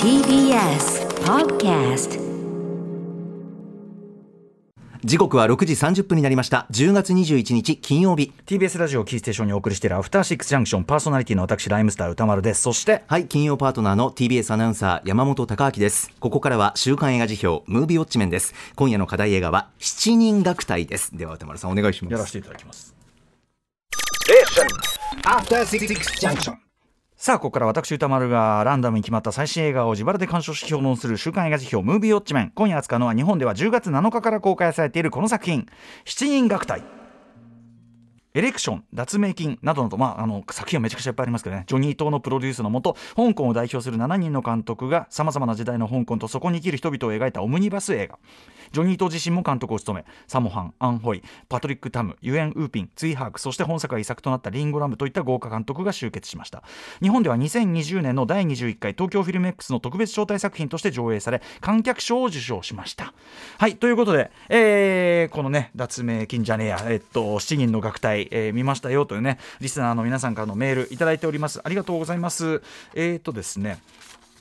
TBS Podcast 時刻は6時30分になりました。10月21日金曜日。TBS ラジオキーステーションにお送りしているアフターシックスジャンクション。パーソナリティの私ライムスター歌丸です。そしてはい金曜パートナーの TBS アナウンサー山本貴明です。ここからは週刊映画辞表ムービーウォッチメンです。今夜の課題映画は七人楽隊です。では歌丸さんお願いします。やらせていただきますさあここから私歌丸がランダムに決まった最新映画を自腹で鑑賞し評論する週刊映画辞表ムービーウォッチメン。今夜扱うのは日本では10月7日から公開されているこの作品。七人楽隊エレクション、脱名金などなど、まあ、あの作品はめちゃくちゃいっぱいありますけどね、ジョニー党のプロデュースのもと、香港を代表する7人の監督が、さまざまな時代の香港とそこに生きる人々を描いたオムニバス映画。ジョニー党自身も監督を務め、サモハン、アン・ホイ、パトリック・タム、ユエン・ウーピン、ツイハーク、そして本作が遺作となったリンゴラムといった豪華監督が集結しました。日本では2020年の第21回東京フィルム X の特別招待作品として上映され、観客賞を受賞しました。はい、ということで、えーこのね、脱名金じゃねえや、えっと、7人の楽隊、えー見ましたよというね、リスナーの皆さんからのメールいただいております。ありがとうございます。えー、とですね、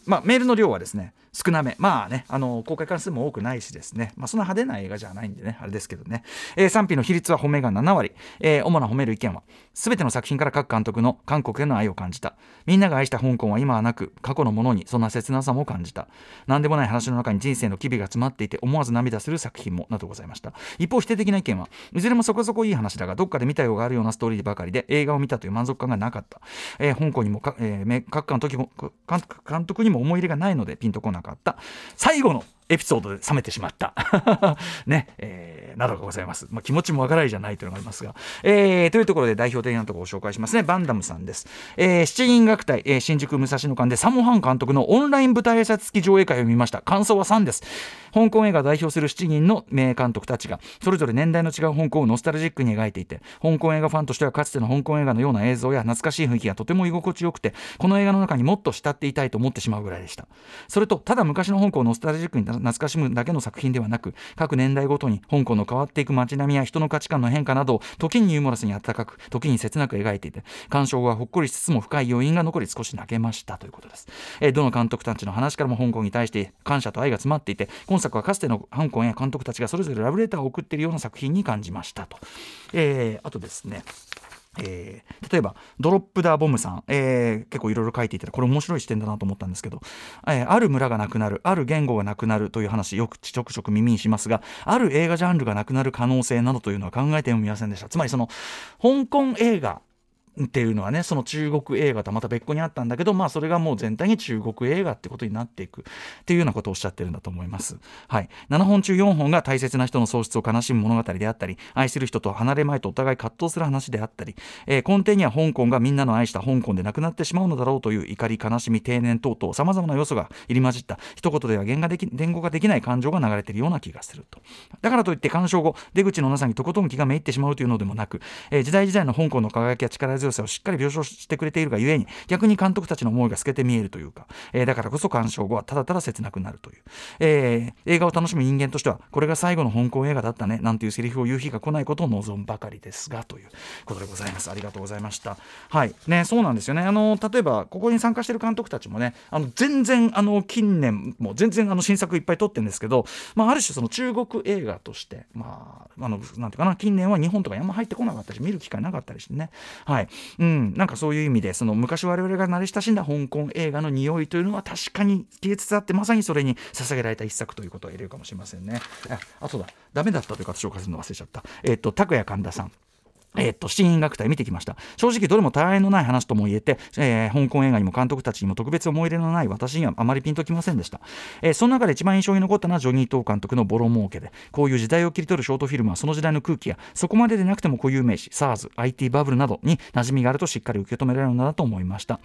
まあ、メールの量はですね少なめ。まあねあの公開関数も多くないしですね、まあ、そんな派手な映画じゃないんでねあれですけどね、えー賛否の比率は褒めが7割、えー主な褒める意見は全ての作品から各監督の韓国への愛を感じた。みんなが愛した香港は今はなく過去のものにそんな切なさも感じた。何でもない話の中に人生の機微が詰まっていて思わず涙する作品もなどございました。一方否定的な意見はいずれもそこそこいい話だがどっかで見たようがあるようなストーリーばかりで映画を見たという満足感がなかった、えー香港にもか、えー各監督も監督にも思い入れがないのでピンとこなかった。最後のエピソードで冷めてしまった。ね、えーなどがございます。まあ、気持ちもわからないじゃないというのがありますが。えーというところで代表的なところを紹介しますね。バンダムさんです。えー七人楽隊、えー新宿武蔵野館でサモハン監督のオンライン舞台挨拶付き上映会を見ました。感想は3です。香港映画を代表する7人の名監督たちが、それぞれ年代の違う香港をノスタルジックに描いていて、香港映画ファンとしてはかつての香港映画のような映像や懐かしい雰囲気がとても居心地よくて、この映画の中にもっと慕っていたいと思ってしまうぐらいでした。それと、ただ昔の香港をノスタルジックに懐かしむだけの作品ではなく、各年代ごとに香港の変わっていく街並みや人の価値観の変化などを、時にユーモラスに温かく、時に切なく描いていて、鑑賞はほっこりしつつも深い余韻が残り少し泣けましたということです。えーどの監督たちの話からも香港に対して感謝と愛が詰まっていて、今作はかつての香港や監督たちがそれぞれラブレターを送っているような作品に感じましたと。えーあとですね、えー例えばドロップ・ダー・ボムさん、えー結構いろいろ書いていたらこれ面白い視点だなと思ったんですけど、えーある村がなくなる。ある言語がなくなる。という話よくちょくちょく耳にしますがある映画ジャンルがなくなる可能性などというのは考えてもみませんでした。つまりその香港映画っていうのはねその中国映画とはまた別個にあったんだけどまあそれがもう全体に中国映画ってことになっていく。っていうようなことをおっしゃってるんだと思います。はい、7本中4本が大切な人の喪失を悲しむ物語であったり愛する人と離れまいとお互い葛藤する話であったり、えー根底には香港がみんなの愛した香港でなくなってしまうのだろうという怒り悲しみ定年等々さまざまな要素が入り混じった一言では言ができ言語ができない感情が流れてるような気がすると。だからといって鑑賞後出口のなさにとことん気がめいってしまうというのでもなく、えー時代時代の香港の輝きや力強さをしっかり描写してくれているがゆえに逆に監督たちの思いが透けて見えるというか、えーだからこそ鑑賞後はただただ切なくなるという、えー映画を楽しむ人間としてはこれが最後の香港映画だったねなんていうセリフを言う日が来ないことを望むばかりですがということでございます。ありがとうございました。はい。ねそうなんですよね。あの例えばここに参加している監督たちもねあの全然あの近年も全然あの新作いっぱい撮ってるんですけど、まあ、ある種その中国映画としてまああのなんていうかな近年は日本とかにあんま入ってこなかったし見る機会なかったりしてね。はい。うん。なんかそういう意味でその昔我々が慣れ親しんだ香港映画の匂いというのは確かに消えつつあってまさにそれに捧げられた一作ということを言えるかもしれませんね。ああとだ。ダメだったという方紹介するの忘れちゃった。えっ、と拓也神田さん。えっと、七人楽隊見てきました。正直どれも他愛のない話とも言えて、えー香港映画にも監督たちにも特別思い入れのない私にはあまりピンときませんでした。えーその中で一番印象に残ったのはジョニー・トー監督のボロ儲けで、こういう時代を切り取るショートフィルムはその時代の空気や、そこまででなくても固有名詞、SARS、IT バブルなどに馴染みがあるとしっかり受け止められるのだと思いました。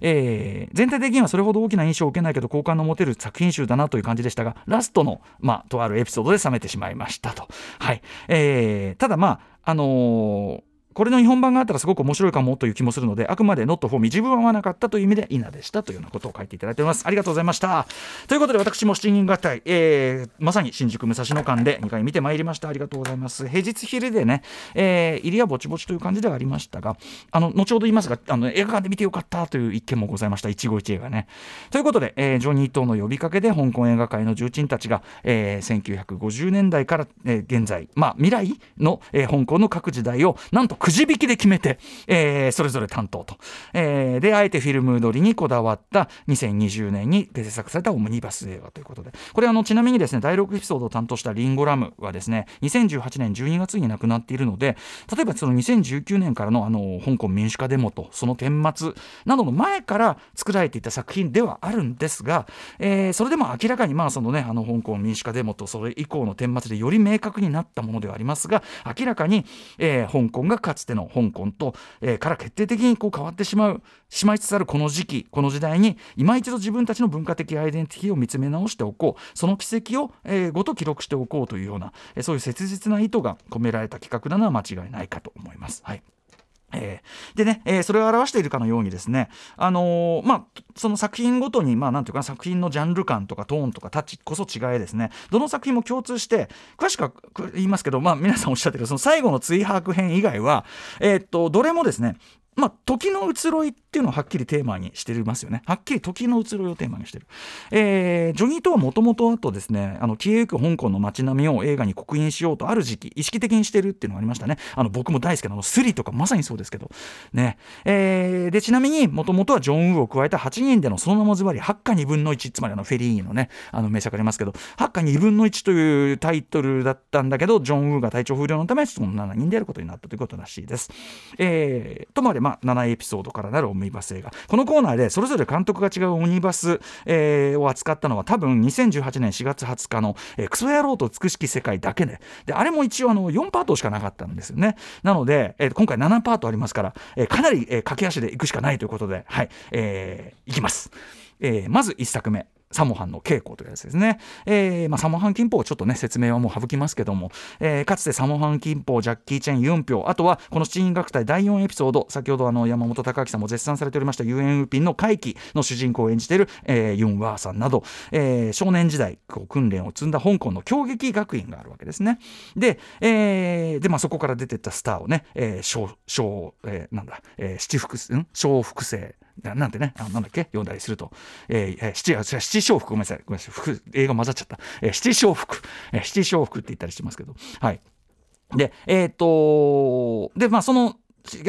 えー全体的にはそれほど大きな印象を受けないけど、好感の持てる作品集だなという感じでしたが、ラストの、まあ、とあるエピソードで冷めてしまいましたと。はい。えーただまあ、あのーこれの日本版があったらすごく面白いかもという気もするのであくまで not for me 自分は合わなかったという意味で稲でしたというようなことを書いていただいております。ありがとうございました。ということで私も七人合体、えー、まさに新宿武蔵野間で2回見てまいりました。ありがとうございます。平日昼でね、えー、入りはぼちぼちという感じではありましたがあの後ほど言いますがあの映画館で見てよかったという一件もございました。一期一会がね。ということで、えー、ジョニー等の呼びかけで香港映画界の重鎮たちが、えー、1950年代から、えー、現在まあ未来の、えー、香港の各時代をなんとくじ引きで決めて、えー、それぞれ担当と、えー、であえてフィルム撮りにこだわった2020年に制作されたオムニバス映画ということで。これあのちなみにですね第6エピソードを担当したリンゴラムはですね2018年12月に亡くなっているので例えばその2019年からのあの香港民主化デモとその顛末などの前から作られていた作品ではあるんですが、えー、それでも明らかにまあそのねあの香港民主化デモとそれ以降の顛末でより明確になったものではありますが明らかに、えー、香港がかつての香港と、えー、から決定的にこう変わってしまうしまいつつあるこの時期この時代に今一度自分たちの文化的アイデンティティを見つめ直しておこうその軌跡を、えー、ごと記録しておこうというような、えー、そういう切実な意図が込められた企画なのは間違いないかと思います。はいえー、でね、えー、それを表しているかのようにですね、あのー、まあ、その作品ごとに、まあ、なんていうか作品のジャンル感とかトーンとかタッチこそ違いですね。どの作品も共通して詳しくは言いますけど、まあ、皆さんおっしゃってるその最後の追白編以外は、え、っとどれもですねまあ、時の移ろいっていうのをはっきりテーマにしてますよね。はっきり時の移ろいをテーマにしてる。えー、ジョニーとはもともとあとですね、あの消えゆく香港の街並みを映画に刻印しようとある時期、意識的にしてるっていうのがありましたね。あの僕も大好きなあのスリとかまさにそうですけど。ね。えー、で、ちなみにもともとはジョン・ウーを加えた8人でのその名もズバリ、8か2分の1、つまりあのフェリーのね、あの名作ありますけど、8か2分の1というタイトルだったんだけど、ジョン・ウーが体調不良のため、その7人でやることになったということらしいです。えー、とまでまあ、7エピソードからなるオムニバス映画。このコーナーでそれぞれ監督が違うオムニバス、えー、を扱ったのは多分2018年4月20日の、えー、クソ野郎と美しき世界だけで。であれも一応あの4パートしかなかったんですよね。なので、えー、今回7パートありますから、えー、かなり、えー、駆け足でいくしかないということではい、えー、いきます、えー、まず1作目サモハンの稽古というやつですね。えーまあ、サモハン金峰ちょっとね説明はもう省きますけども、えー、かつてサモハン金峰ジャッキー・チェンユンピョあとはこの七人楽隊第4エピソード先ほどあの山本隆明さんも絶賛されておりましたユエン・ウピンの回帰の主人公を演じている、えー、ユン・ワーさんなど、えー、少年時代こう訓練を積んだ香港の狂撃学院があるわけですね。で,、えーでまあ、そこから出てったスターをね、えー小小えー、なんだ、えー、七福ん？小福星なんてね、あなんだっけ？読んだりすると、えー、七、七小福、ごめんなさい、ごめんなさい、福、映画混ざっちゃった。えー、七小福、えー、七小福って言ったりしてますけど、はい。で、えっ、ー、と、で、まあ、その、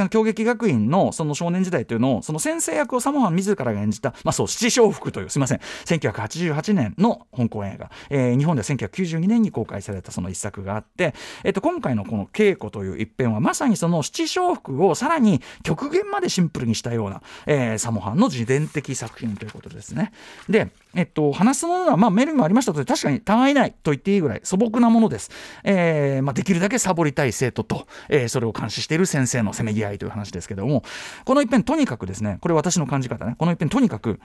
狂撃学院のその少年時代というのをその先生役をサモハン自らが演じた、まあ、そう七小福というすみません1988年の香港映画、えー、日本では1992年に公開されたその一作があって、えー、と今回のこの稽古という一編はまさにその七小福をさらに極限までシンプルにしたような、えー、サモハンの自伝的作品ということですね。でえっと、話すものは、まあ、メールにもありましたとおり、確かに単位ないと言っていいぐらい素朴なものです。えーまあ、できるだけサボりたい生徒と、えー、それを監視している先生のせめぎ合いという話ですけども、この一編、とにかくですね、これ私の感じ方ね、この一編、とにかく、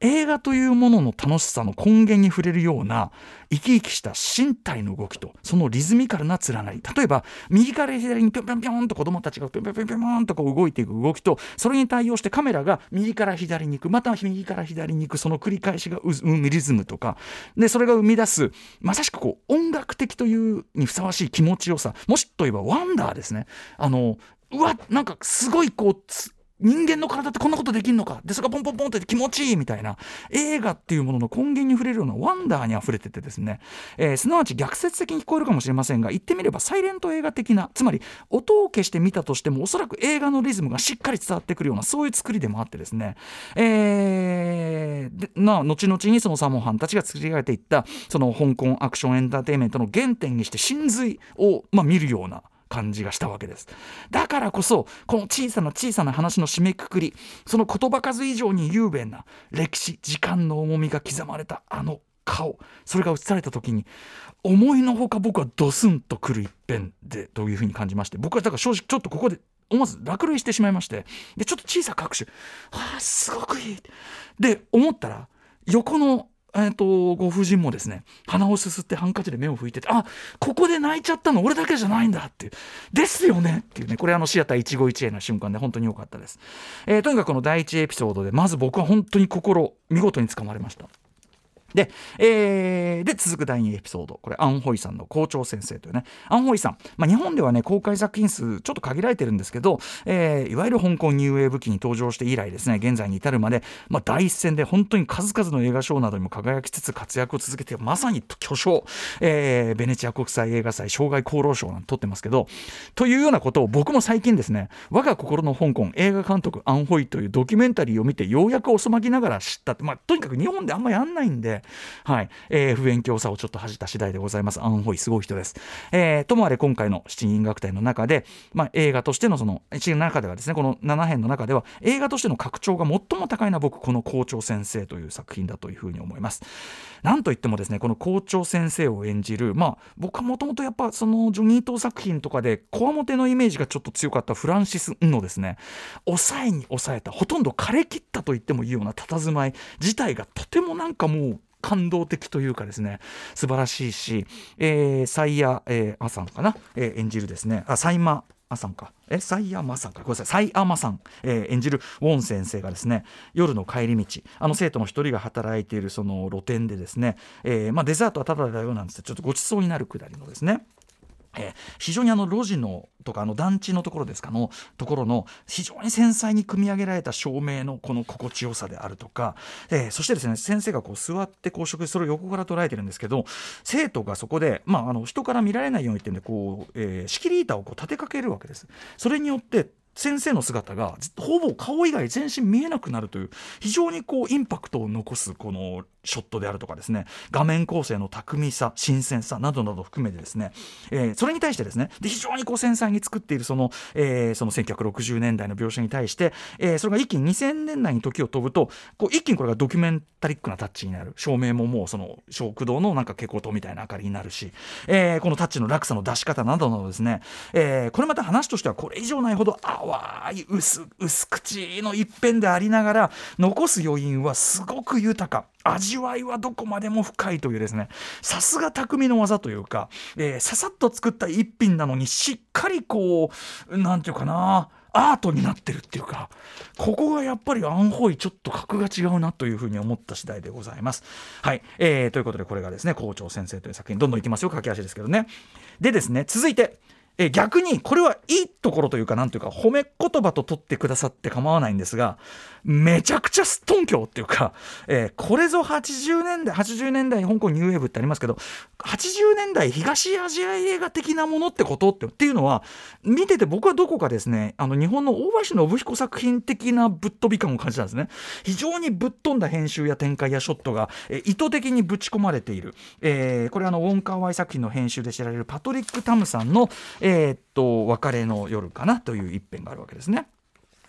映画というものの楽しさの根源に触れるような生き生きした身体の動きとそのリズミカルな連なり例えば右から左にぴょんぴょんぴょんと子供たちがぴょんぴょんぴょんぴょんとこう動いていく動きとそれに対応してカメラが右から左に行くまた右から左に行くその繰り返しが生むリズムとかでそれが生み出すまさしくこう音楽的というにふさわしい気持ちよさもしといえばワンダーですね。あのうわなんかすごいこう人間の体ってこんなことできるのか。でそれがポンポンポンって気持ちいいみたいな。映画っていうものの根源に触れるようなワンダーにあふれててですね、えー、すなわち逆説的に聞こえるかもしれませんが言ってみればサイレント映画的なつまり音を消してみたとしてもおそらく映画のリズムがしっかり伝わってくるようなそういう作りでもあってですね、えー、でな後々にそのサモンハンたちが作り上げていったその香港アクションエンターテインメントの原点にして真髄を、まあ、見るような感じがしたわけです。だからこそこの小さな小さな話の締めくくりその言葉数以上に雄弁な歴史時間の重みが刻まれたあの顔それが映された時に思いのほか僕はドスンとくる一辺でというふうに感じまして僕はだから正直ちょっとここで思わず落雷してしまいましてでちょっと小さく拍手。ああすごくいい。で思ったら横のえー、とご婦人もですね鼻をすすってハンカチで目を拭いててあここで泣いちゃったの俺だけじゃないんだっていうですよねっていうねこれあのシアター一期一会の瞬間で本当に良かったです、えー、とにかくこの第一エピソードでまず僕は本当に心見事につかまれました。で,、えー、で続く第2エピソード。これアン・ホイさんの校長先生というね。アン・ホイさん、まあ、日本ではね公開作品数ちょっと限られてるんですけど、えー、いわゆる香港ニューウェーブ期に登場して以来ですね現在に至るまで、まあ、第一線で本当に数々の映画賞などにも輝きつつ活躍を続けてまさに巨匠、えー、ベネチア国際映画祭障害功労賞なんて取ってますけど。というようなことを僕も最近ですね我が心の香港映画監督アン・ホイというドキュメンタリーを見てようやく遅まきながら知ったって、まあ、とにかく日本であんまりやんないんではい、えー、不勉強さをちょっと恥じた次第でございます。アンホイ、すごい人です。えー、ともあれ今回の七人楽隊の中で、まあ、映画としてのその、七人の中ではですね、この7編の中では、映画としての格調が最も高いのは僕、この校長先生という作品だというふうに思います。なんといってもですね、この校長先生を演じる、まあ、僕はもともとやっぱそのジョニー島作品とかで、こわもてのイメージがちょっと強かったフランシス・ンのですね、抑えに抑えた、ほとんど枯れ切ったと言ってもいいような佇まい自体がとてもなんかもう感動的というかですね素晴らしいし、えー、サイヤ、えー、アさんかな、えー、演じるですね。あサイマアさんか。えサイアマさんか。ごめんなさい。サイアマさん、えー、演じるウォン先生がですね夜の帰り道あの生徒の一人が働いているその露店でですね、えーまあ、デザートはただだよなんですちょっとごちそうになるくだりのですねえー、非常にあの路地のとかあの団地のところですかのところの非常に繊細に組み上げられた照明のこの心地よさであるとか、えー、そしてですね先生がこう座ってこう食事それを横から捉えてるんですけど生徒がそこで、まあ、あの人から見られないようにってんでこう、えー、仕切り板をこう立てかけるわけです。それによって先生の姿がほぼ顔以外全身見えなくなるという非常にこうインパクトを残すこのショットであるとかですね画面構成の巧みさ新鮮さなどなど含めてですね、えー、それに対してですねで非常にこう繊細に作っているその,、えー、その1960年代の描写に対して、えー、それが一気に2000年代に時を飛ぶとこう一気にこれがドキュメンタリックなタッチになる。照明ももうその食堂のなんか蛍光灯みたいな明かりになるし、えー、このタッチの落差の出し方などなどですね、えー、これまた話としてはこれ以上ないほど青淡い薄薄口の一辺でありながら残す余韻はすごく豊か味わいはどこまでも深いというですねさすが匠の技というか、えー、ささっと作った一品なのにしっかりこう何て言うかなアートになってるっていうかここがやっぱりアンホイちょっと格が違うなというふうに思った次第でございます。はい、えー、ということでこれがですね校長先生という作品どんどんいきますよ駆け足ですけどね。でですね続いてえ逆にこれはいいところというかなんというか褒め言葉と取ってくださって構わないんですがめちゃくちゃすっとんきょうっていうか、えー、これぞ80年代80年代香港ニューウェーブってありますけど80年代東アジア映画的なものってことっていうのは見てて僕はどこかですねあの日本の大橋信彦作品的なぶっ飛び感を感じたんですね。非常にぶっ飛んだ編集や展開やショットが、えー、意図的にぶち込まれている、えー、これあのウォン・カーワイ作品の編集で知られるパトリック・タムさんの、えー、っと別れの夜かなという一編があるわけですね。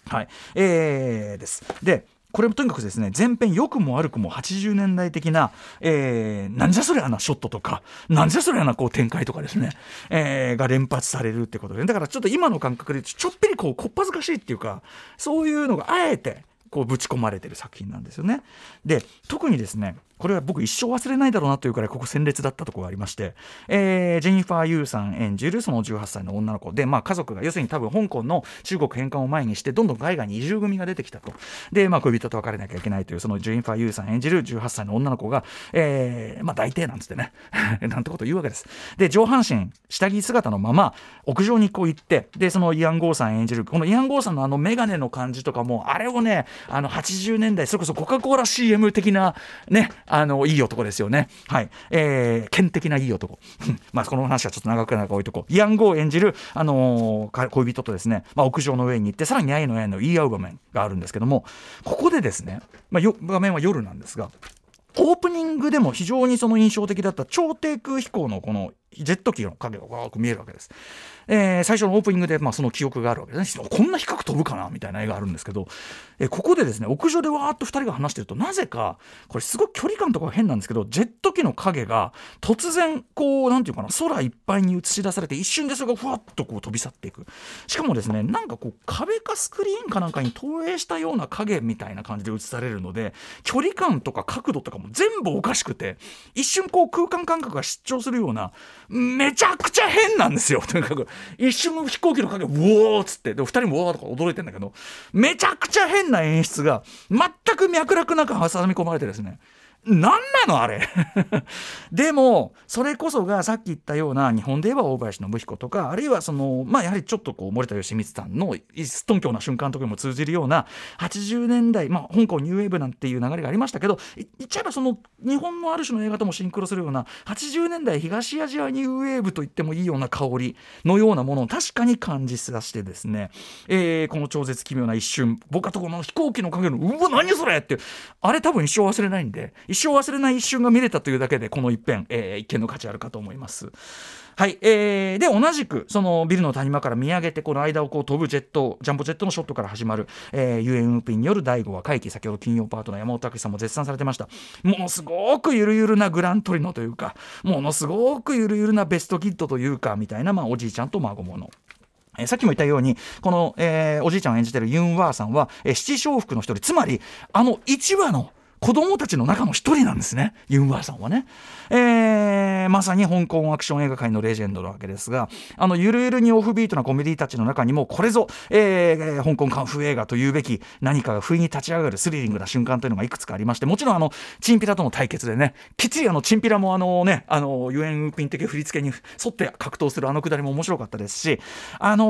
はい、えー、ですでこれもとにかくですね前編良くも悪くも80年代的な、えー、なんじゃそりゃなショットとかなんじゃそりゃなこう展開とかですね、えー、が連発されるってことでだからちょっと今の感覚でちょっぴりこうこっぱずかしいっていうかそういうのがあえてこうぶち込まれてる作品なんですよね。で特にですねこれは僕一生忘れないだろうなというくらいここ鮮烈だったところがありまして、えー、ジェニファー・ユーさん演じるその18歳の女の子で、まあ、家族が要するに多分香港の中国返還を前にしてどんどん海外に移住組が出てきたと。で、まあ、恋人と別れなきゃいけないというそのジェニファー・ユーさん演じる18歳の女の子が、えーまあ、大抵なんつってね なんてこと言うわけです。で上半身下着姿のまま屋上にこう行ってでそのイアン・ゴーさん演じるこのイアン・ゴーさんのあの眼鏡の感じとかもあれをねあの80年代それこそコカ・コーラ CM 的なねあのいい男ですよね。はい。えー、剣的ないい男。まあ、この話はちょっと長くなるから置いとこう。イアン・ゴー演じる、あのー、恋人とですね、まあ、屋上の上に行って、さらに愛の愛の言い合う場面があるんですけども、ここでですね、まあ、よ場面は夜なんですが、オープニングでも非常にその印象的だった超低空飛行のこのジェット機の影がわーく見えるわけです。えー、最初のオープニングで、まあ、その記憶があるわけですね。こんな低く飛ぶかなみたいな絵があるんですけど、えー、ここでですね屋上でわーっと2人が話してるとなぜかこれすごい距離感とか変なんですけどジェット機の影が突然こうなんていうかな空いっぱいに映し出されて一瞬でそれがふわっとこう飛び去っていく。しかもですねなんかこう壁かスクリーンかなんかに投影したような影みたいな感じで映されるので距離感とか角度とかも全部おかしくて一瞬こう空間感覚が失調するようなめちゃくちゃ変なんですよ。とにかく一瞬飛行機の影うおーっつって。で2人もわーとか驚いてんだけどめちゃくちゃ変な演出が全く脈絡なく挟み込まれてですね。何なのあれ？でもそれこそがさっき言ったような日本で言えば大林信彦とかあるいはそのまあやはりちょっとこう森田義満さんのすっとんきょうな瞬間とかにも通じるような80年代、まあ、香港ニューウェーブなんていう流れがありましたけど言っちゃえばその日本のある種の映画ともシンクロするような80年代東アジアニューウェーブと言ってもいいような香りのようなものを確かに感じさせてですね、えー、この超絶奇妙な一瞬僕はとこの飛行機の影のうわ何それってあれ多分一生忘れないんで一生忘れない一瞬が見れたというだけでこの一辺、えー、一見の価値あるかと思います。はい、えー、で同じくそのビルの谷間から見上げてこの間をこう飛ぶジェットジャンボジェットのショットから始まる、えー、UNP による第5話回帰先ほど金曜パートナー山本拓さんも絶賛されてました。ものすごくゆるゆるなグラントリノというかものすごくゆるゆるなベストキッドというかみたいな、まあ、おじいちゃんと孫もの。えさっきも言ったようにこの、えー、おじいちゃんを演じてるユン・ワーさんは、えー、七小福の一人。つまりあの1話の子供たちの中の一人なんですね。ユン・ワーさんはね、えー、まさに香港アクション映画界のレジェンドなわけですがあのゆるゆるにオフビートなコメディたちの中にもこれぞ、えー、香港カンフー映画というべき何かが不意に立ち上がるスリリングな瞬間というのがいくつかありましてもちろんあのチンピラとの対決でねきっちりあのチンピラもあのねあのユエン・ウーピン的振り付けに沿って格闘するあのくだりも面白かったですしあの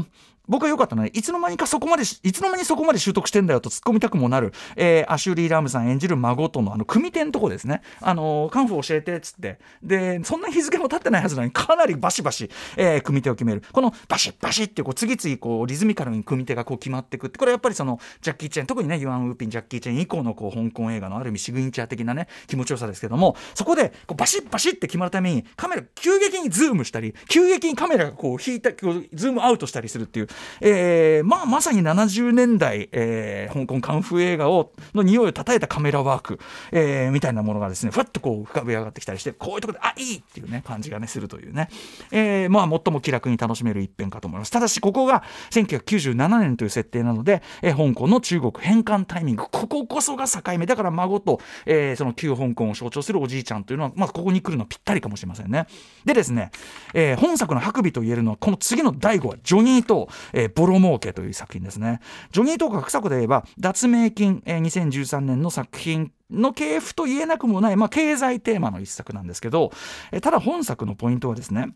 ー僕は良かったのは、いつの間にかそこまで、いつの間にそこまで習得してんだよと突っ込みたくもなる、えー、アシュリー・ラムさん演じる孫とのあの組手のとこですね。あの、カンフー教えてっつって。で、そんな日付も経ってないはずなのに、かなりバシバシ、えー、組手を決める。このバシッバシッってこう次々こうリズミカルに組手がこう決まっていくって、これはやっぱりそのジャッキー・チェン、特にね、ユアン・ウーピン、ジャッキー・チェン以降のこう香港映画のある意味 signature 的なね、気持ちよさですけども、そこでこうバシッバシッって決まるために、カメラ急激にズームしたり、急激にカメラがこう引いた、こうズームアウトしたりするっていう、えー、まあ、まさに70年代、えー、香港カンフー映画をの匂いをたたえたカメラワーク、えー、みたいなものがですねふわっとこう浮かび上がってきたりしてこういうところであいいっていうね感じがねするというね、えー、まあ最も気楽に楽しめる一編かと思います。ただしここが1997年という設定なので、えー、香港の中国返還タイミング。こここそが境目。だから孫と、えー、その旧香港を象徴するおじいちゃんというのは、まあ、ここに来るのぴったりかもしれませんね。でですね、えー、本作の白尾と言えるのはこの次の第5話ジョニーと、えー、ボロ儲けという作品ですね。ジョニー・トークが草子で言えば脱名金、えー、2013年の作品の系譜と言えなくもない、まあ、経済テーマの一作なんですけど、えー、ただ本作のポイントはですね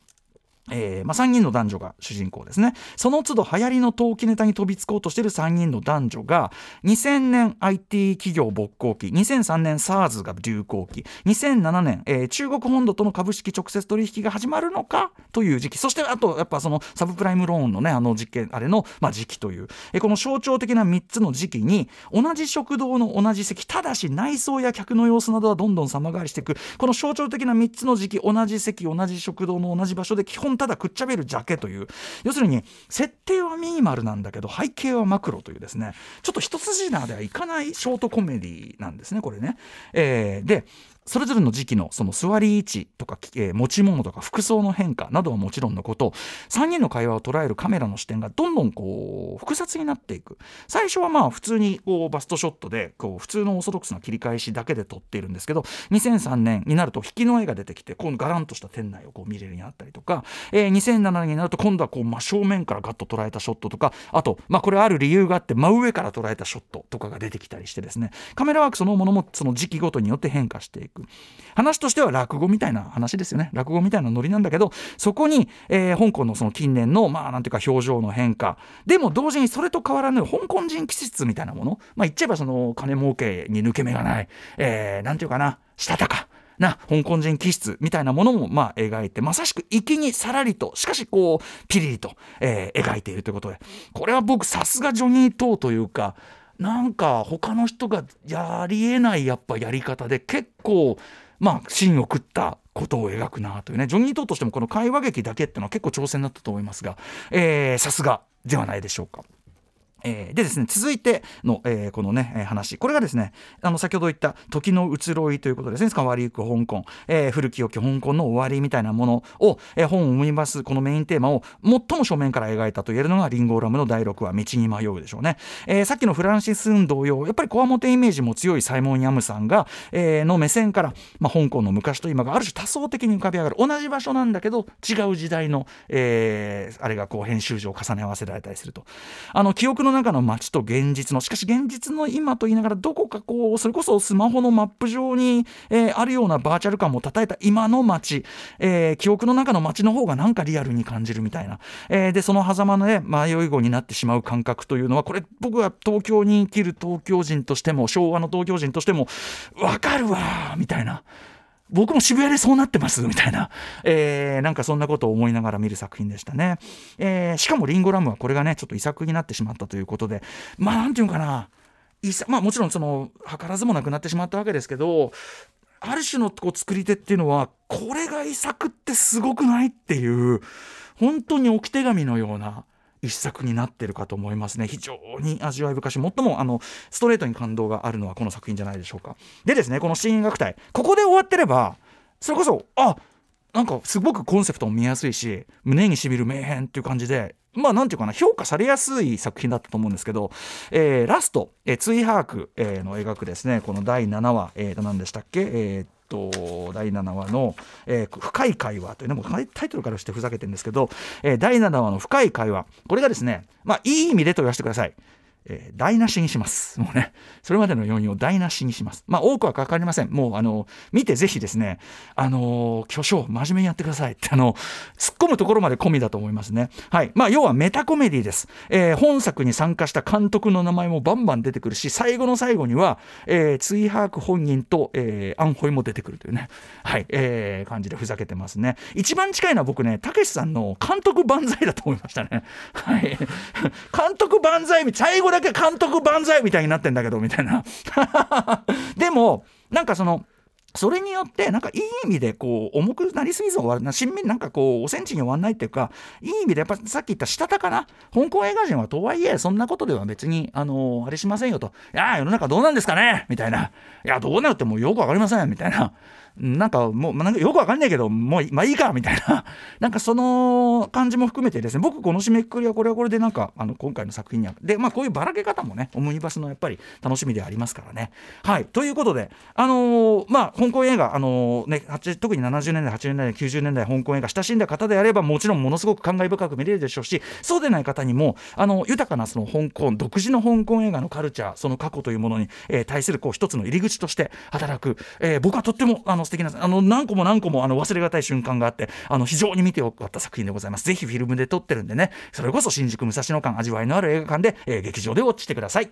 えーまあ、3人の男女が主人公ですね。その都度流行りの投機ネタに飛びつこうとしている3人の男女が2000年 IT 企業勃興期2003年 SARS が流行期2007年、えー、中国本土との株式直接取引が始まるのかという時期。そしてあとやっぱそのサブプライムローンのねあの実験あれの、まあ、時期という、えー、この象徴的な3つの時期に同じ食堂の同じ席ただし内装や客の様子などはどんどん様変わりしていく。この象徴的な3つの時期同じ席同じ食堂の同じ場所で基本ただくっちゃべるジャケという要するに設定はミニマルなんだけど背景はマクロというですねちょっと一筋縄ではいかないショートコメディなんですねこれね。えー、でそれぞれの時期のその座り位置とか、えー、持ち物とか服装の変化などはもちろんのこと3人の会話を捉えるカメラの視点がどんどんこう複雑になっていく最初はまあ普通にこうバストショットでこう普通のオーソドックスな切り返しだけで撮っているんですけど2003年になると引きの絵が出てきてこのガランとした店内をこう見れるようになったりとか、えー、2007年になると今度はこう真正面からガッと捉えたショットとかあと、まあ、これある理由があって真上から捉えたショットとかが出てきたりしてですねカメラワークそのものもその時期ごとによって変化していく。話としては落語みたいな話ですよね。落語みたいなノリなんだけどそこに、えー、香港のその近年のまあなんていうか表情の変化。でも同時にそれと変わらぬ香港人気質みたいなもの。まあ言っちゃえばその金儲けに抜け目がない、えー、なんていうかな。したたかな香港人気質みたいなものもまあ描いてまさしく粋にさらりとしかしこうピリリと、えー、描いているということで。これは僕さすがジョニー・トーというかなんか他の人がやりえないやっぱやり方で結構まあ芯を食ったことを描くなというねジョニー・トーとしてもこの会話劇だけっていうのは結構挑戦だったと思いますがえさすがではないでしょうか。えー、でですね続いての、えー、このね、話。これがですねあの先ほど言った時の移ろいということですね。変わりゆく香港、えー、古き良き香港の終わりみたいなものを、えー、本を生みます。このメインテーマを最も正面から描いたと言えるのがリンゴーラムの第6話「道に迷う」でしょうね、えー、さっきのフランシス・ン同様やっぱりコアモテイメージも強いサイモン・ヤムさんが、えー、の目線から、まあ、香港の昔と今がある種多層的に浮かび上がる。同じ場所なんだけど違う時代の、えー、あれがこう編集上重ね合わせられたりすると。あの記憶の中の街と現実のしかし現実の今と言いながらどこかこうそれこそスマホのマップ上に、えー、あるようなバーチャル感もたえた今の街、えー、記憶の中の街の方がなんかリアルに感じるみたいな、えー、でその狭間の、ね、迷い子になってしまう感覚というのはこれ僕は東京に生きる東京人としても昭和の東京人としても分かるわみたいな。僕も渋谷でそうなってますみたいな、えー、なんかそんなことを思いながら見る作品でしたね。えー、しかもリンゴラムはこれがね、ちょっと遺作になってしまったということで、まあなんていうかな、まあもちろんその、図らずもなくなってしまったわけですけど、ある種のこう作り手っていうのは、これが遺作ってすごくないっていう、本当に置き手紙のような、一作になってるかと思いますね。非常に味わい深し最もあのストレートに感動があるのはこの作品じゃないでしょうか。でですねこの「新楽隊」ここで終わってればそれこそあなんかすごくコンセプトも見やすいし胸にしみる名編っていう感じでまあなんていうかな評価されやすい作品だったと思うんですけど、えー、ラスト、え、ツイハーク、えー、の描くですねこの第7話、えー、何でしたっけ、えーと第7話の、えー、深い会話というのもタイトルからしてふざけてるんですけど、えー、第7話の深い会話これがですねまあいい意味でと言わせてください。えー、台無しにします。もうね、それまでの要因を台無しにします。まあ、多くはかかりません。もう、あの、見てぜひですね、あの巨匠、真面目にやってくださいって、あの、突っ込むところまで込みだと思いますね。はい。まあ、要はメタコメディです。えー、本作に参加した監督の名前もバンバン出てくるし、最後の最後には、えー、ツイハーク本人と、えー、アンホイも出てくるというね、はい、えー、感じでふざけてますね。一番近いのは僕ね、たけしさんの監督万歳だと思いましたね。はい。監督万歳、最後だけ監督万歳みたいになってんだけどみたいな。でもなんかそのそれによってなんかいい意味でこう重くなりすぎず終わるな新面なんかこうおセンチに終わんないっていうかいい意味でやっぱさっき言ったしたたかな？香港映画人はとはいえそんなことでは別にあのー、あれしませんよと。いや世の中どうなんですかね？みたいな。いやどうなるってもうよくわかりません。みたいな。なんかもう、なんかよくわかんないけど、もう、まあいいかみたいな、なんかその感じも含めてですね、僕この締めくくりはこれはこれでなんか、あの、今回の作品には、で、まあこういうばらけ方もね、オムニバスのやっぱり楽しみでありますからね。はい。ということで、あのー、まあ香港映画、あのー、ね、特に70年代、80年代、90年代、香港映画親しんだ方であれば、もちろんものすごく感慨深く見れるでしょうし、そうでない方にも、あの、豊かなその香港、独自の香港映画のカルチャー、その過去というものに、えー、対するこう一つの入り口として働く、えー、僕はとってもあの素敵な、あの、何何個も何個もあの忘れがたい瞬間があってあの非常に見てよかった作品でございますぜひフィルムで撮ってるんでねそれこそ新宿武蔵野館味わいのある映画館で、えー、劇場でウォッチしてください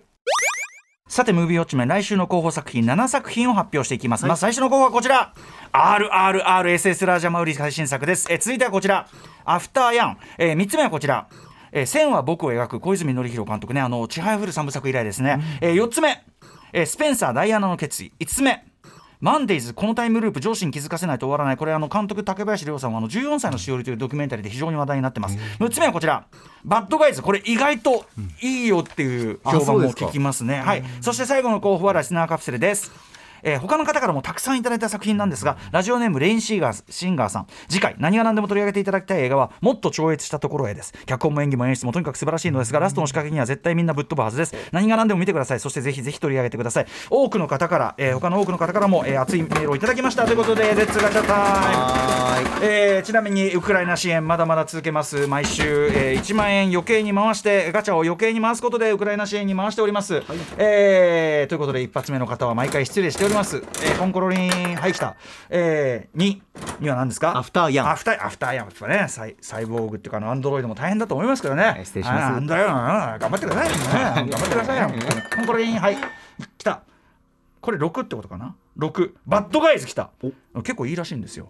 さて、ムービーウォッチメン、来週の候補作品7作品を発表していきます。はい、まず最初の候補はこちら。RRRSS ラージャマウリ最新作です。え続いてはこちら。アフターヤン。えー、3つ目はこちら。えー、線は僕を描く小泉紀弘監督ね、あの、ちはやふる3部作以来ですね。うん、えー、4つ目。えー、スペンサー・ダイアナの決意。5つ目。マンデイズこのタイムループ上司に気づかせないと終わらない。これあの監督竹林亮さんはあの14歳のしおりというドキュメンタリーで非常に話題になってます6つ目はこちら。バッドガイズこれ意外といいよっていう評判も聞きますね、はい。そして最後の候補はラスナーカプセルですえー、他の方からもたくさんいただいた作品なんですがラジオネームレインシーガーシンガーさん。次回何が何でも取り上げていただきたい映画はもっと超越したところへです。脚本も演技も演出もとにかく素晴らしいのですがラストの仕掛けには絶対みんなぶっ飛ぶはずです。何が何でも見てください。そしてぜひぜひ取り上げてください。多くの方から、えー、他の多くの方からも、えー、熱いメールをいただきました。ということで Let's ガチャ time、えー、ちなみにウクライナ支援まだまだ続けます。毎週、えー、1万円余計に回してガチャを余計に回すことでウクライナ支援に回しております、はい、えー、ということで一発目の方は毎回失礼しております、えーコロリンはい来た、えー、2には何ですか？アフターヤン。アフターアフターヤンとかね。サイサイボーグっていうかアンドロイドも大変だと思いますけどね。失礼します。アンドロイド頑張ってください、ね、頑張ってくださいよ。コロリンはい。来た。これ6ってことかな？6バッドガイズ来た。結構いいらしいんですよ。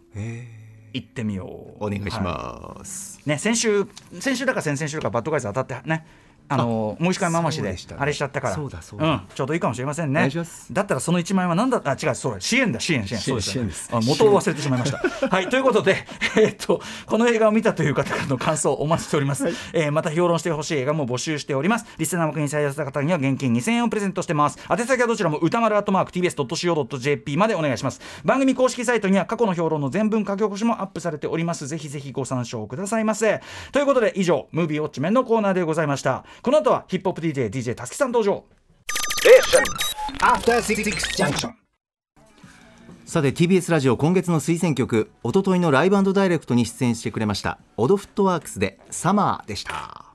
行ってみよう。お願いします、はい、ね先週先週だか先々週だかバッドガイズ当たってねあのもう一回回しでそうでしたねあれしちゃったから。そうだそうだ。ん、ちょうどいいかもしれませんね。だったらその1万円は何だあ違うそうだ。支援だ。支援支援そうよね。支あ元を忘れてしまいました。はいということで、えーっとこの映画を見たという方からの感想をお待ちしております、えーまた評論してほしい映画も募集しております。リスナー枠に採用された方には現金2000円をプレゼントしてます。宛先はどちらも歌丸アットマーク TBS.CO.JP までお願いします。番組公式サイトには過去の評論の全文書き起こしもアップされております。ぜひぜひご参照くださいませ。ということで以上ムービーウォッチメンのコーナーでございましたこの後はヒップホップ DJ DJ たすきさん登場。After Six Junction. さて TBS ラジオ今月の推薦曲一昨日のライブダイレクトに出演してくれましたオドフットワークスでサマーでした。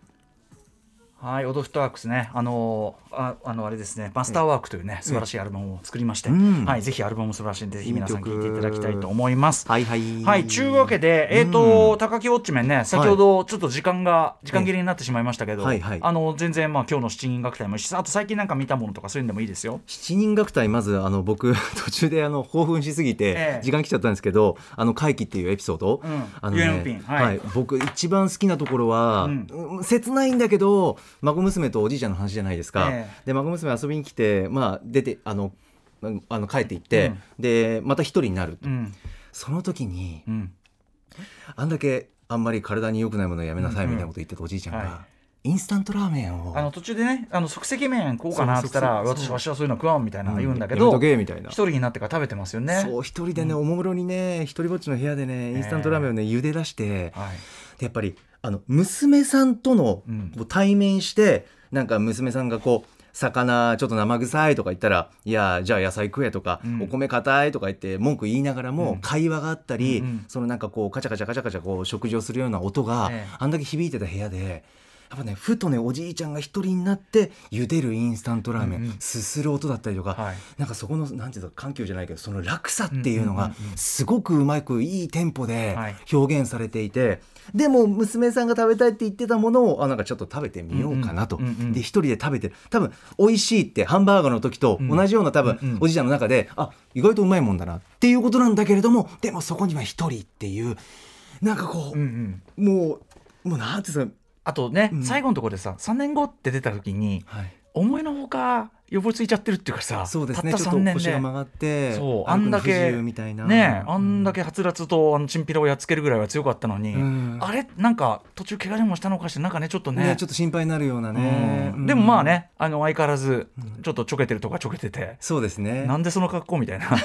はい、オドフットワークスね、あのーああのあれですね、マスターワークというね、素晴らしいアルバムを作りまして、ん。はい、ぜひアルバムも素晴らしいんで、ぜひ皆さん聴いていただきたいと思います。はいはい。はい、ちゅうわけで、えっ、と、高木ウォッチメンね、先ほどちょっと時間が、時間切れになってしまいましたけど、はいはいあの全然まあ今日の七人楽隊もあと最近なんか見たものとかそういうのでもいいですよ。七人楽隊まずあの僕 途中であの興奮しすぎえてえ時間来ちゃったんですけど、あの会期っていうエピソード、うん。あのユエノピンはい。僕一番好きなところは、うん。うん切ないんだけど孫娘とおじいちゃんの話じゃないですか、ええで孫娘遊びに来てまあ出てあのあの帰って行って、でまた一人になると、うん、その時にうん、あんだけあんまり体に良くないものをやめなさいみたいなこと言ってたおじいちゃんが、はインスタントラーメンをあの途中でね、あの即席麺食おうかなって言ったら、私わしはそういうの食わんみたいな言うんだけど、とけみたいな。一人になってから食べてますよね。そう一人でね、おもむろにね一人ぼっちの部屋でねインスタントラーメンをね茹で出して、はい。でやっぱりあの娘さんとのうん。こう対面して、なんか娘さんがこう魚ちょっと生臭いとか言ったら「いやじゃあ野菜食え」とか、うん。お米硬い」とか言って文句言いながらも、うん。会話があったり、うんうんそのなんかこうカチャカチャカチャカチャこう食事をするような音が、ええ。あんだけ響いてた部屋で。やっぱねふとねおじいちゃんが一人になって茹でるインスタントラーメン、うんうん。すする音だったりとか、はい。なんかそこのなんていうの緩急じゃないけどその落差っていうのがすごくうまくいいテンポではい。表現されていて、でも娘さんが食べたいって言ってたものをあなんかちょっと食べてみようかなと、うんうんで一人で食べてる。多分美味しいってハンバーガーの時と同じような多分、うんうん。おじいちゃんの中であ意外とうまいもんだなっていうことなんだけれどもでもそこには一人っていうなんかこう、うんうん。もうもうなんていうんですか、あとね、うん。最後のところでさ3年後って出た時にはい、思いのほか予防ついちゃってるっていうかさそうですね。たった3ちょっと年で。腰が曲がってそう。あんだけ由みたいなねあんだけはつらつとあのチンピラをやっつけるぐらいは強かったのに、うん。あれ？なんか途中怪我でもしたのかしてなんかねちょっとね。ねちょっと心配になるようなね、うん。でもまあうんねあの相変わらずちょっとちょけてるとかちょけてて。そうですね。なんでその格好みたいな。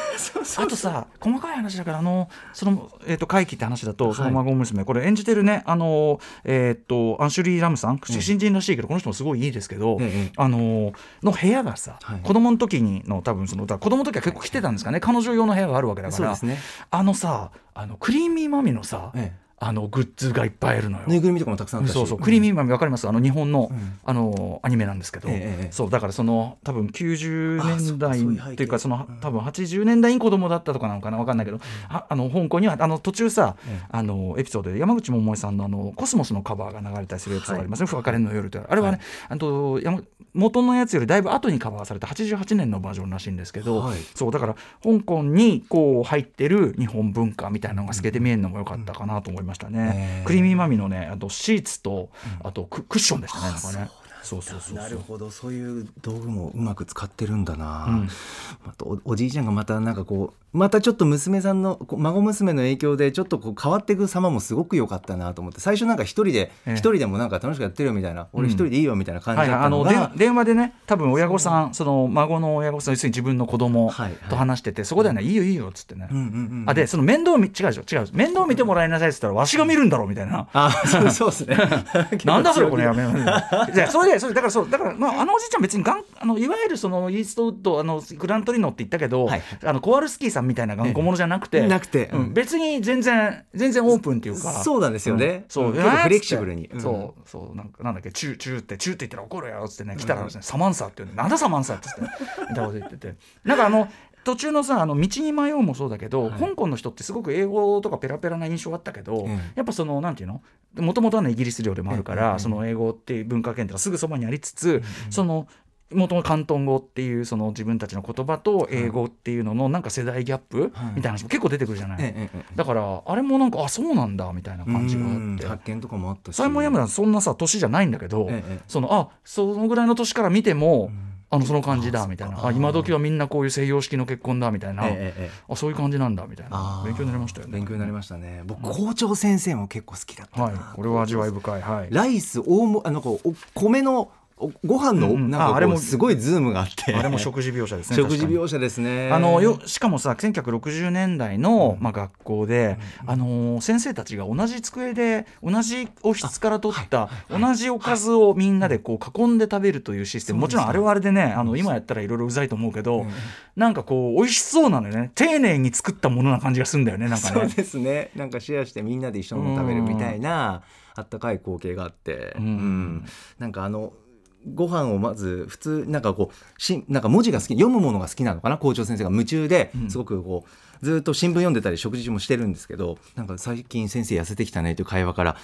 あとさ細かい話だからあのその、えー、と会期って話だとその孫娘、これ演じてるねあの、えー、とアンシュリー・ラムさん新人らしいけどこの人もすごいいいですけど、ええ。あのの部屋がさ、はい。子供の時にの多分そのだから子供の時は結構来てたんですかね。彼女用の部屋があるわけだから。ね。あのさあのクリーミーマミのさ、ええ。あのグッズがいっぱいあるのよ。ぬいぐるみとかもたくさんあったし。そうそう。クリーミーマミわかります？あの日本の,、うん。あのアニメなんですけど、ええええ。そうだからその多分90年代っていうかその多分80年代に子供だったとかなのかなわかんないけど、ああの香港にはあの途中さ、ええ。あのエピソードで山口百恵さんのあのコスモスのカバーが流れたりするエピソードがありますね「別れの夜」ってあれはね、あと山元のやつよりだいぶ後にカバーされた88年のバージョンらしいんですけど、はいそうだから香港にこう入ってる日本文化みたいなのが透けて見えるのも良かったかなと思いましたね。ええクリーミーマミのねあとシーツとあとククッションでしたねなんかね。そうそうそうなるほど。そういう道具もうまく使ってるんだな、うん。またおおじいちゃんがまたなんかこうまたちょっと娘さんの孫娘の影響でちょっとこう変わっていく様もすごく良かったなと思って。最初なんか一人でええ。一人でもなんか楽しくやってるよみたいな、俺一人でいいよみたいな感じはいはい、あのだったのが、電電話でね多分親御さんその孫の親御さん要するに自分の子供はいはい。と話してて、そこではねいいよいいよっつってね、うんうんうんあでその面倒見違うでしょ違う。面倒見てもらいなさいっつったらわしが見るんだろうみたいな。あそうですね。なんだそれこれやめよう。それでそれだからそうだから、まあ、あのおじいちゃん別にがんあのいわゆるそのイーストウッドあのグラントリノって言ったけど、はい。あのコワルスキーさんみたいな頑固者じゃなくて、なくて、うん。別に全然全然オープンっていうか。そうなんですよね。うん。そう、うん。結構フレキシブルに。そう。そう。なんかなんだっけチューチューってチューって言ったら怒るよっつってね来たらね、サマンサって言うんでなんだサマンサって言って。みたいなこと言ってて。なんかあの途中のさあの道に迷うもそうだけど、香港の人ってすごく英語とかペラペラな印象あったけど、ええ。やっぱそのなんていうの？もともとはねイギリス領でもあるから、ええ。その英語っていう文化圏っていうのはすぐそばにありつつ、そのもともと広東語っていうその自分たちの言葉と英語っていうののなんか世代ギャップみたいな話も結構出てくるじゃない、ええええだからあれもなんかあそうなんだみたいな感じがあって。うん発見とかもあったし。サイモン・ヤムランそんなさ年じゃないんだけど、ええそのあそのぐらいの年から見ても、あのその感じだみたいな。あ今時はみんなこういう西洋式の結婚だみたいな、ええええあそういう感じなんだみたいな。勉強になりましたよね。勉強になりましたね。僕校長先生も結構好きだったな、はい。これは味わい深い。はい。ライス大もあのこうお米のおご飯のうんうん。なんかああれもすごいズームがあって。あれも食事描写ですね食事描写ですね。あのよしかもさ1960年代の、まあ、学校で、あのー先生たちが同じ机で同じお室から取った同じおかずをみんなでこう囲んで食べるというシステム。もちろんあれはあれでねあの今やったらいろいろうざいと思うけど、なんかこう美味しそうなのよね。丁寧に作ったものな感じがするんだよねなんかね。そうですね。なんかシェアしてみんなで一緒のもの食べるみたいなあったかい光景があって、うん。うん。なんかあのご飯をまず普通なんかこうしなんか文字が好き読むものが好きなのかな？校長先生が夢中でうん。すごくこうずっと新聞読んでたり食事もしてるんですけどなんか最近先生痩せてきたねという会話から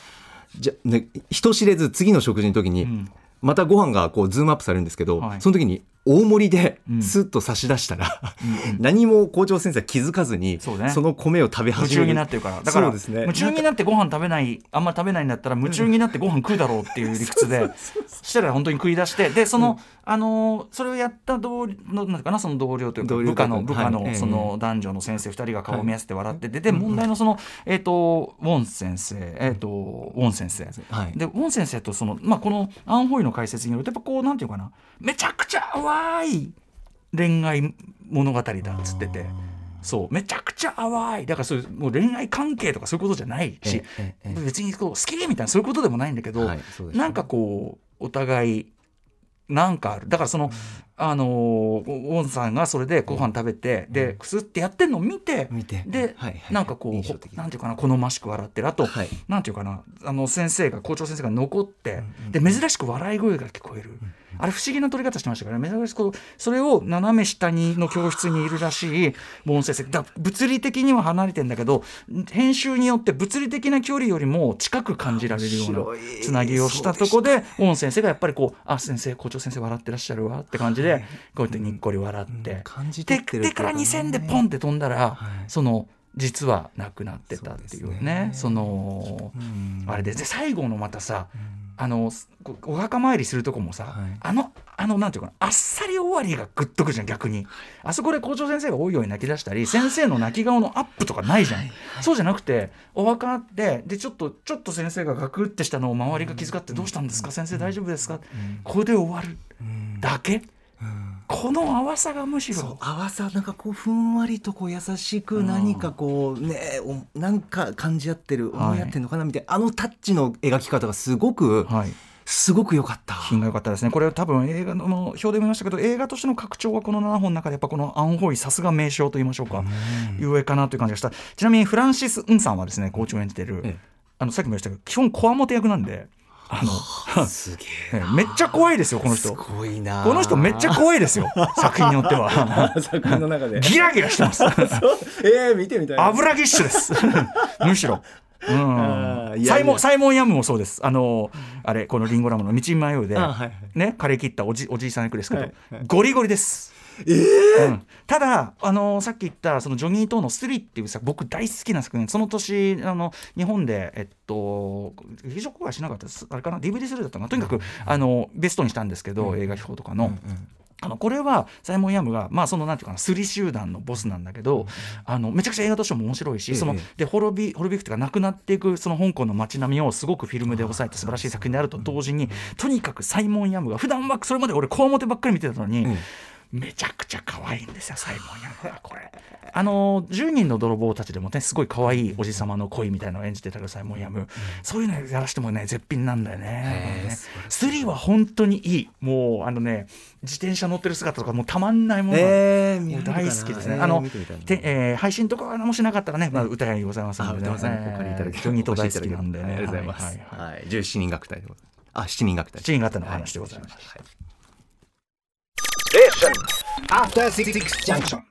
じゃ、ね、人知れず次の食事の時に、うん。またご飯がこうズームアップされるんですけど、はい。その時に大盛りでうん。スッと差し出したら、うんうん。何も校長先生は気づかずにその米を食べ夢始める。中になってるからだから夢中になってご飯食べないあんま食べないんだったら夢中になってご飯食うだろうっていう理屈で そしたら本当に食い出してでその、あのーそれをやった同なんかなその同僚というか部下のはい部下のええ。その男女の先生2人が顔を見合わせて笑っててで問題のそのえっとウォン先生えっとウォン先生。はい。でウォン先生とその、まあ、このアン・ホイの解説によるとやっぱこうなんていうかな。めちゃくちゃ淡い恋愛物語だっつってて。そう。めちゃくちゃ淡い。だからそういうもう恋愛関係とかそういうことじゃないし、別にこう好きみたいなそういうことでもないんだけど、はいね。なんかこうお互いなんかある。だからその、あのーウォンさんがそれでご飯食べて、でくすってやってんのを見て。で、はいはいなんかこうなんていうかな好ましく笑ってる。あと、はい。なんていうかなあの先生が校長先生が残って、で珍しく笑い声が聞こえる、あれ不思議な取り方してましたからね。珍しくそれを斜め下にの教室にいるらしいボン先生。だ物理的には離れてんだけど編集によって物理的な距離よりも近く感じられるようなつなぎをしたとこでボン先生がやっぱりこう「あ先生校長先生笑ってらっしゃるわ」って感じでこうやってにっこり笑って、うん感じてるってでから2000でポンって飛んだら、はい。その実はなくなってたっていうね。ね。その、うん。あれでで最後のまたさ、あのこお墓参りするとこもさ、はい。あのあのなんていうかなあっさり終わりがグッとくるじゃん逆に。あそこで校長先生が多いように泣き出したり先生の泣き顔のアップとかないじゃん、そうじゃなくてお墓あってでちょっとちょっと先生がガクってしたのを周りが気遣って「どうしたんですか？先生大丈夫ですか?」これで終わる。だけ？この淡さがむしろ。淡さなんかこうふんわりとこう優しく何かこうねおなんか感じ合ってるはい。思い合ってるのかなみたいなあのタッチの描き方がすごくはい。すごく良かった。品が良かったですね。これは多分映画の表でも見ましたけど映画としての拡張はこの7本の中でやっぱこのアンホイさすが名称と言いましょうか、ゆえかなという感じがした。ちなみにフランシス・ンさんはですね校長を演じてる、ええ。あのさっきも言いましたけど基本こわもて役なんであの すげええめっちゃ怖いですよこのす人ごいな。この人めっちゃ怖いですよ作品によっては。作品の中で。ギラギラしてます。えー、見てみたいな油ぎっしゅです。むしろ。サイモンサイモン・ヤムもそうです。あのあれこのリンゴラムの道に迷うで、ね枯れ切ったおじおじいさん役ですけど、ゴリゴリです。うん。ただ、あのさっき言ったそのジョニー・トーの「スリ」っていうさ僕大好きな作品その年あの日本で、えっと、劇場公開しなかったです。あれかな？DVD スルーだったかな？とにかくあのベストにしたんですけど、映画秘宝とかの。あのこれはサイモン・ヤムが、まあ、そのなんていうかなスリ集団のボスなんだけど、あのめちゃくちゃ映画としても面白いし、ええ。そので滅び滅びくというかなくなっていくその香港の街並みをすごくフィルムで抑えて素晴らしい作品であると同時に、とにかくサイモン・ヤムが普段はそれまで俺こわもてばっかり見てたのに、うんめちゃくちゃ可愛いんですよサイモン・ヤムがこれ。あの10人の泥棒たちでもねすごい可愛いおじさまの恋みたいなのを演じてたけどサイモン・ヤム、そういうのやらしてもね絶品なんだよねへー素晴らしいスリは本当にいいもうあのね自転車乗ってる姿とかもうたまんないものがえー、見もう大好きですね。えーあの見てえー配信とかもしなかったらね、まあ歌いございますのでね。お借りいただけジョニーと大好きなんでね。ありがとうございます。はい十七人楽隊でございます。あ、七人楽隊。七人楽隊の話でございましたはい junction. After 66 junction.